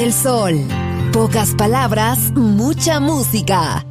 Del Sol. Pocas palabras, mucha música.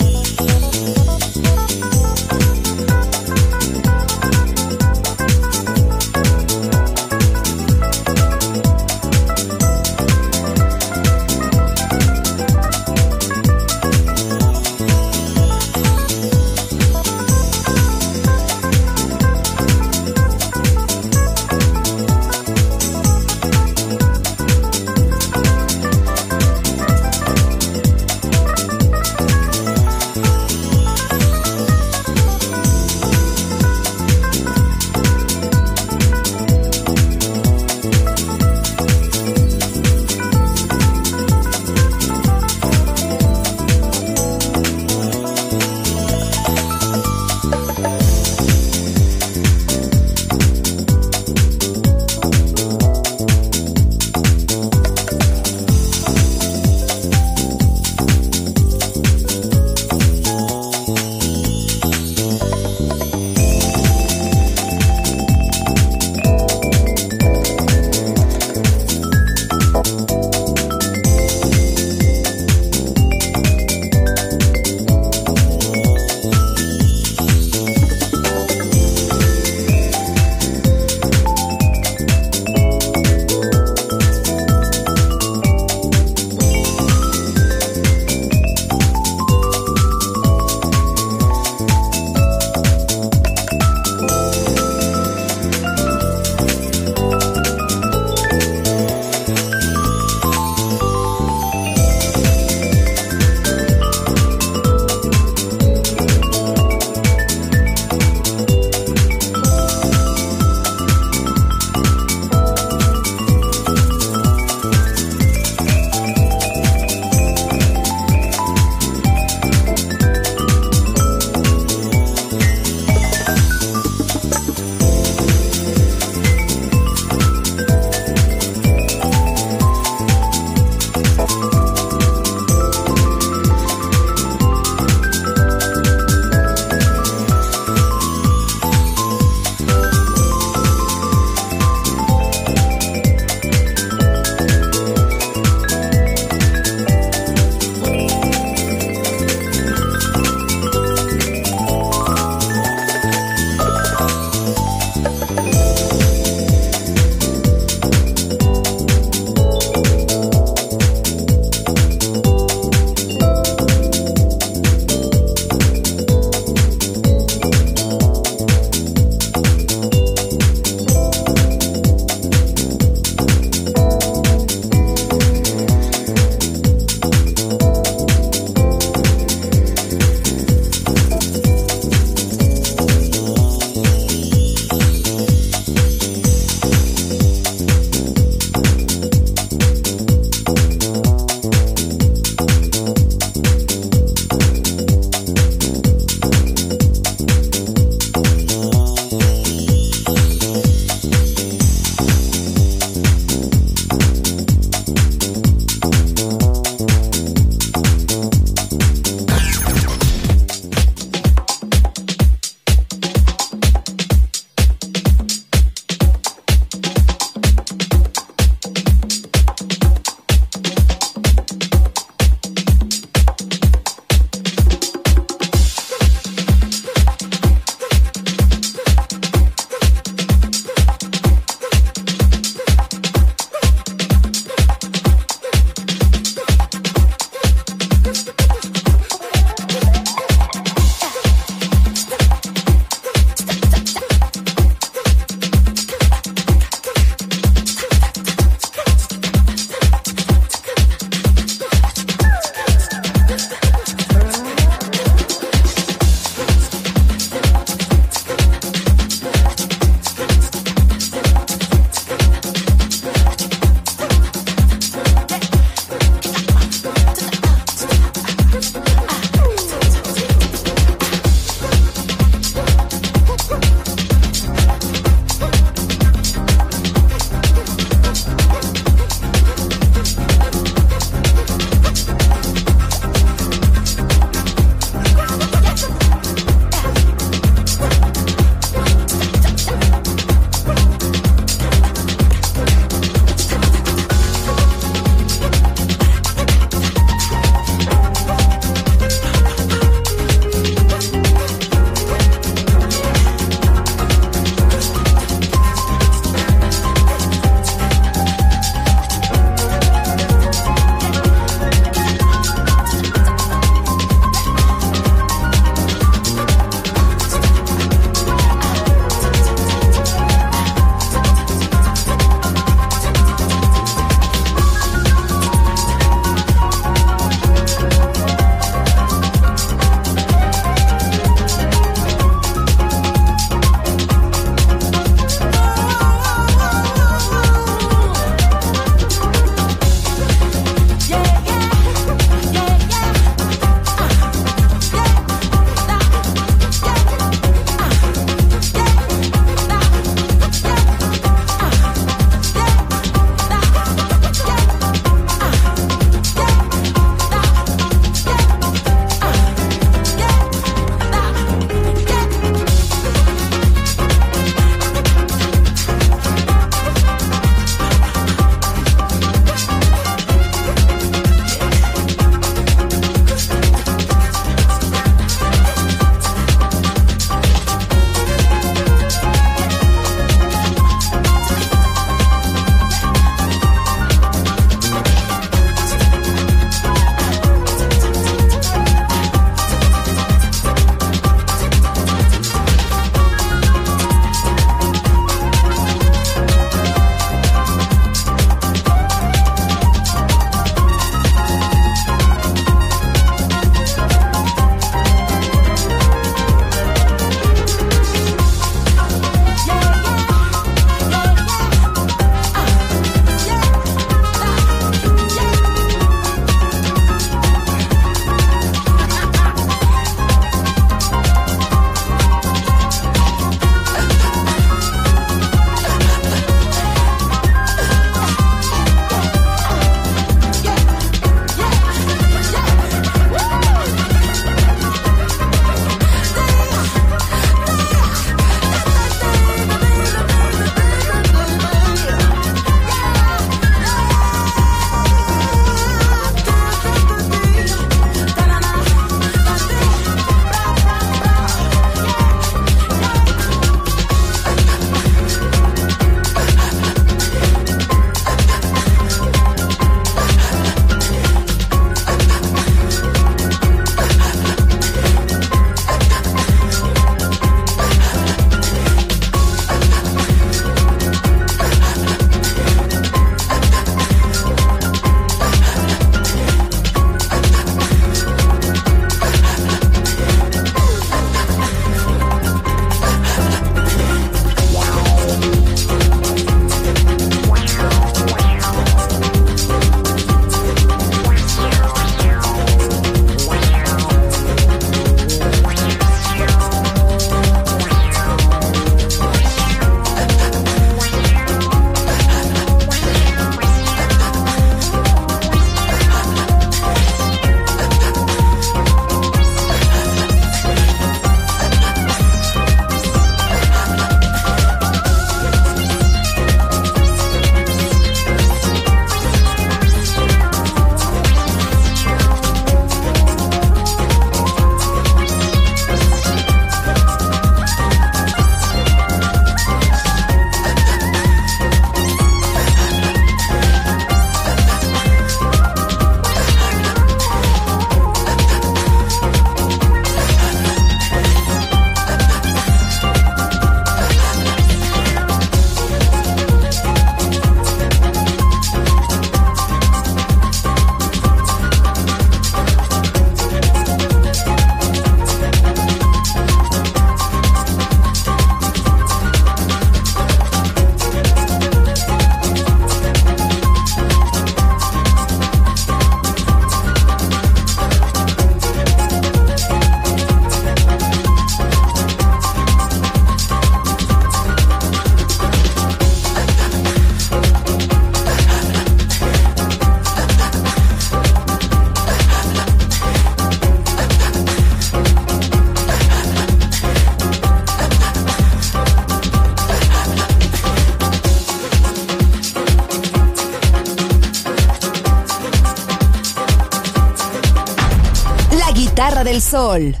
Sol.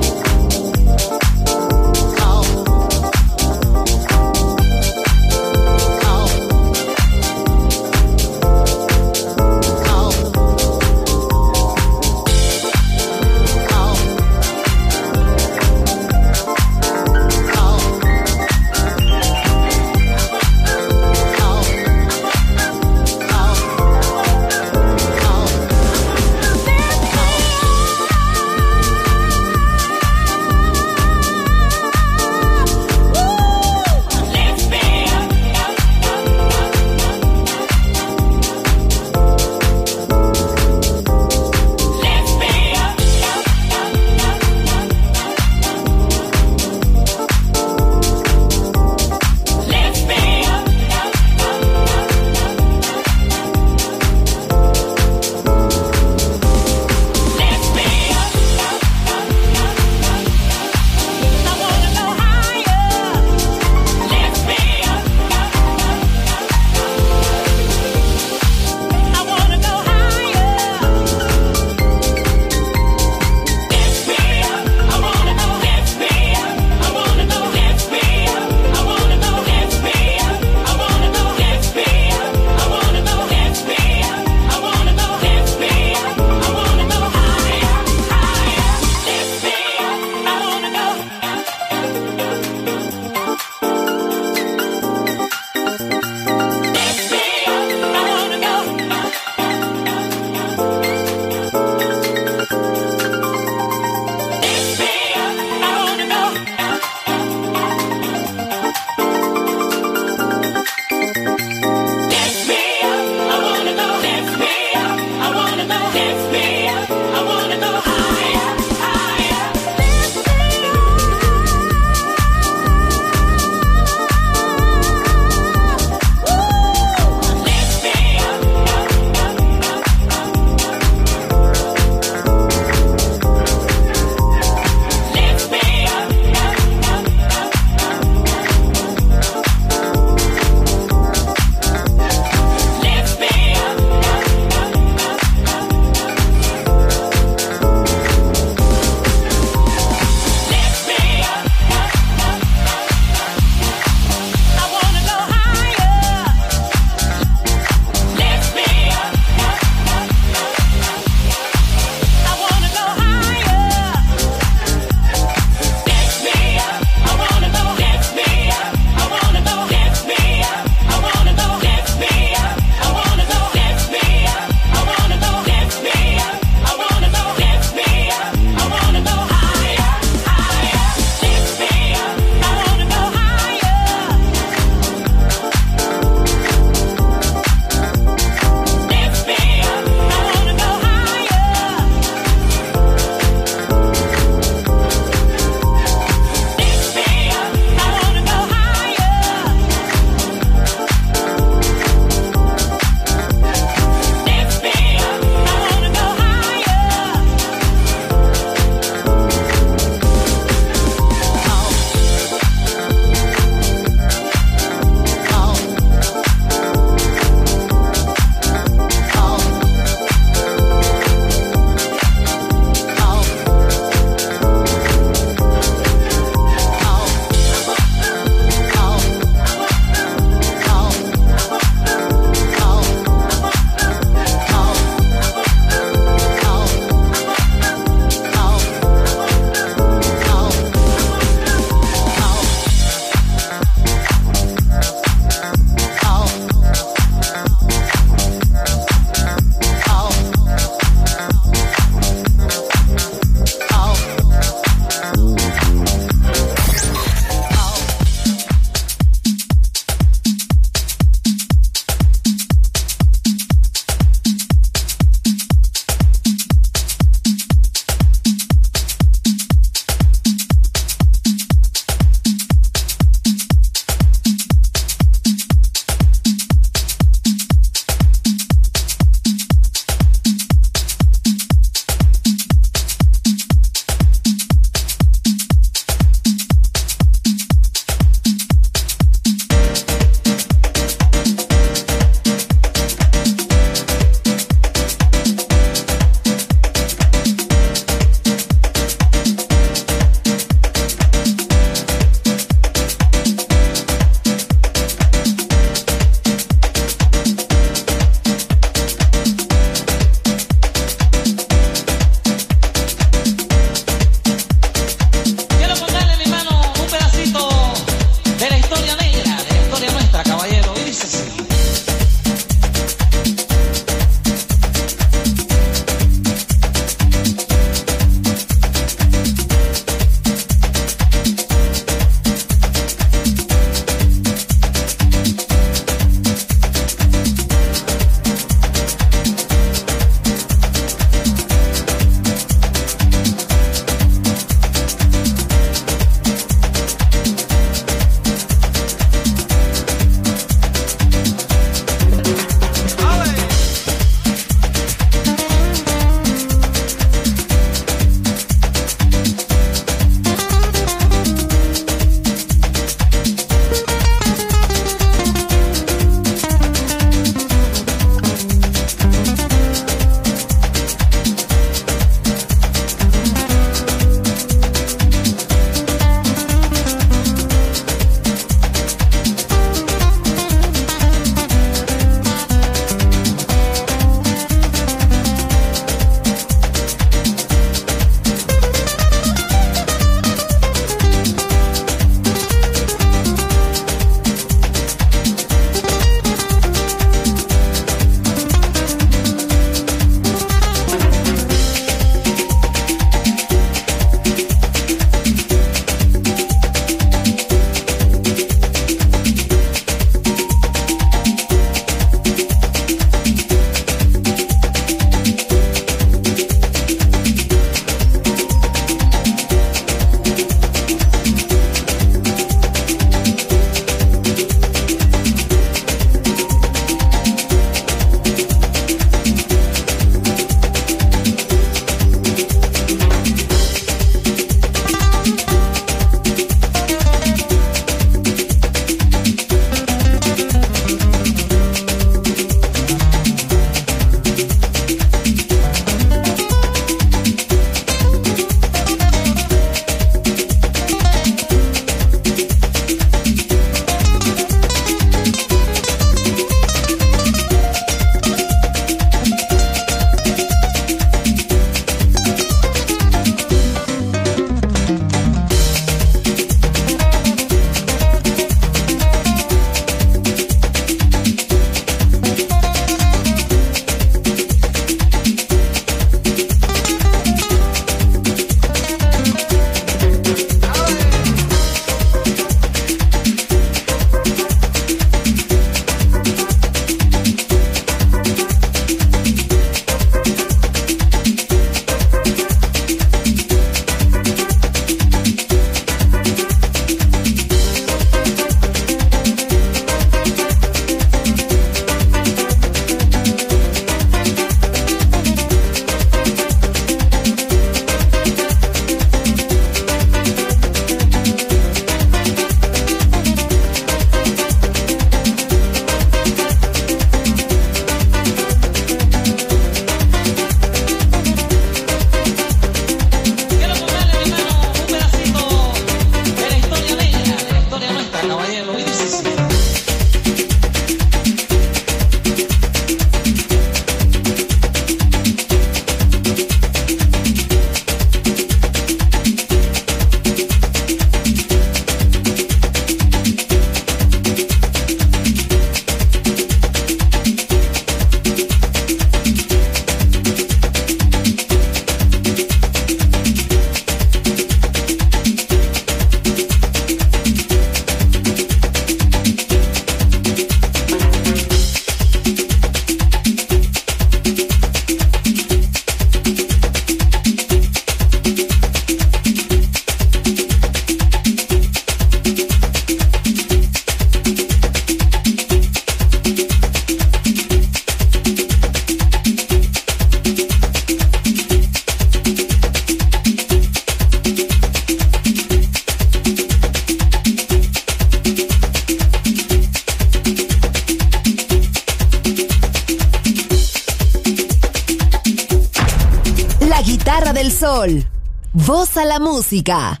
siga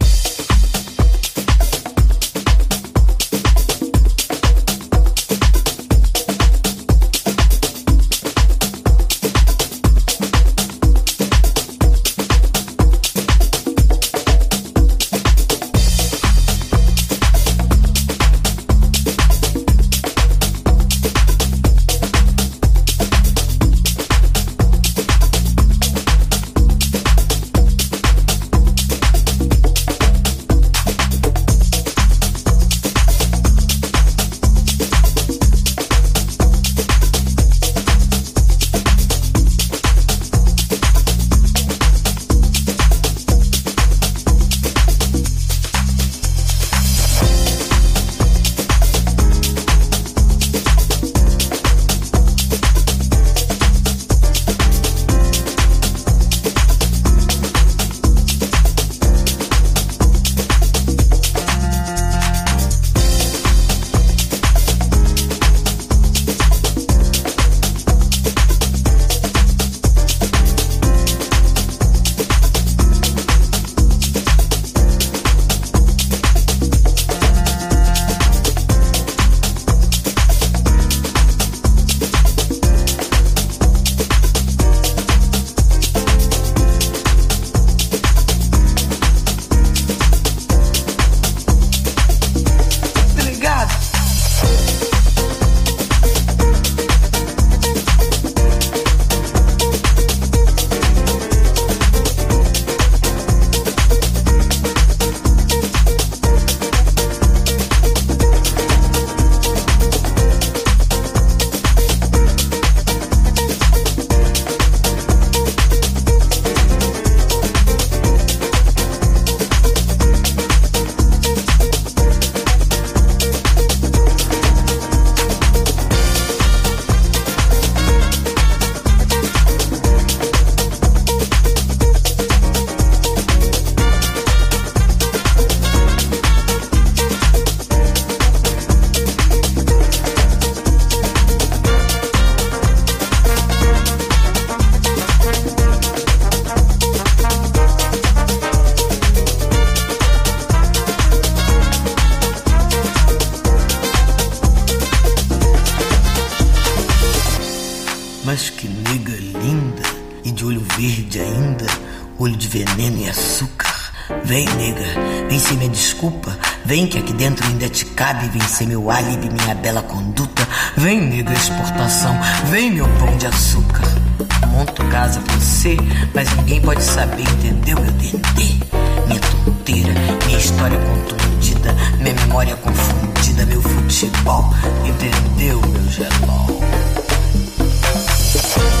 a la música. Vem que aqui dentro ainda te cabe, vem ser meu álibi, minha bela conduta. Vem, nega, exportação, vem, meu pão de açúcar. Monto casa pra você, mas ninguém pode saber, entendeu, meu dendê? Minha tonteira, minha história contundida, minha memória confundida, meu futebol, entendeu, meu gelol? Thank you.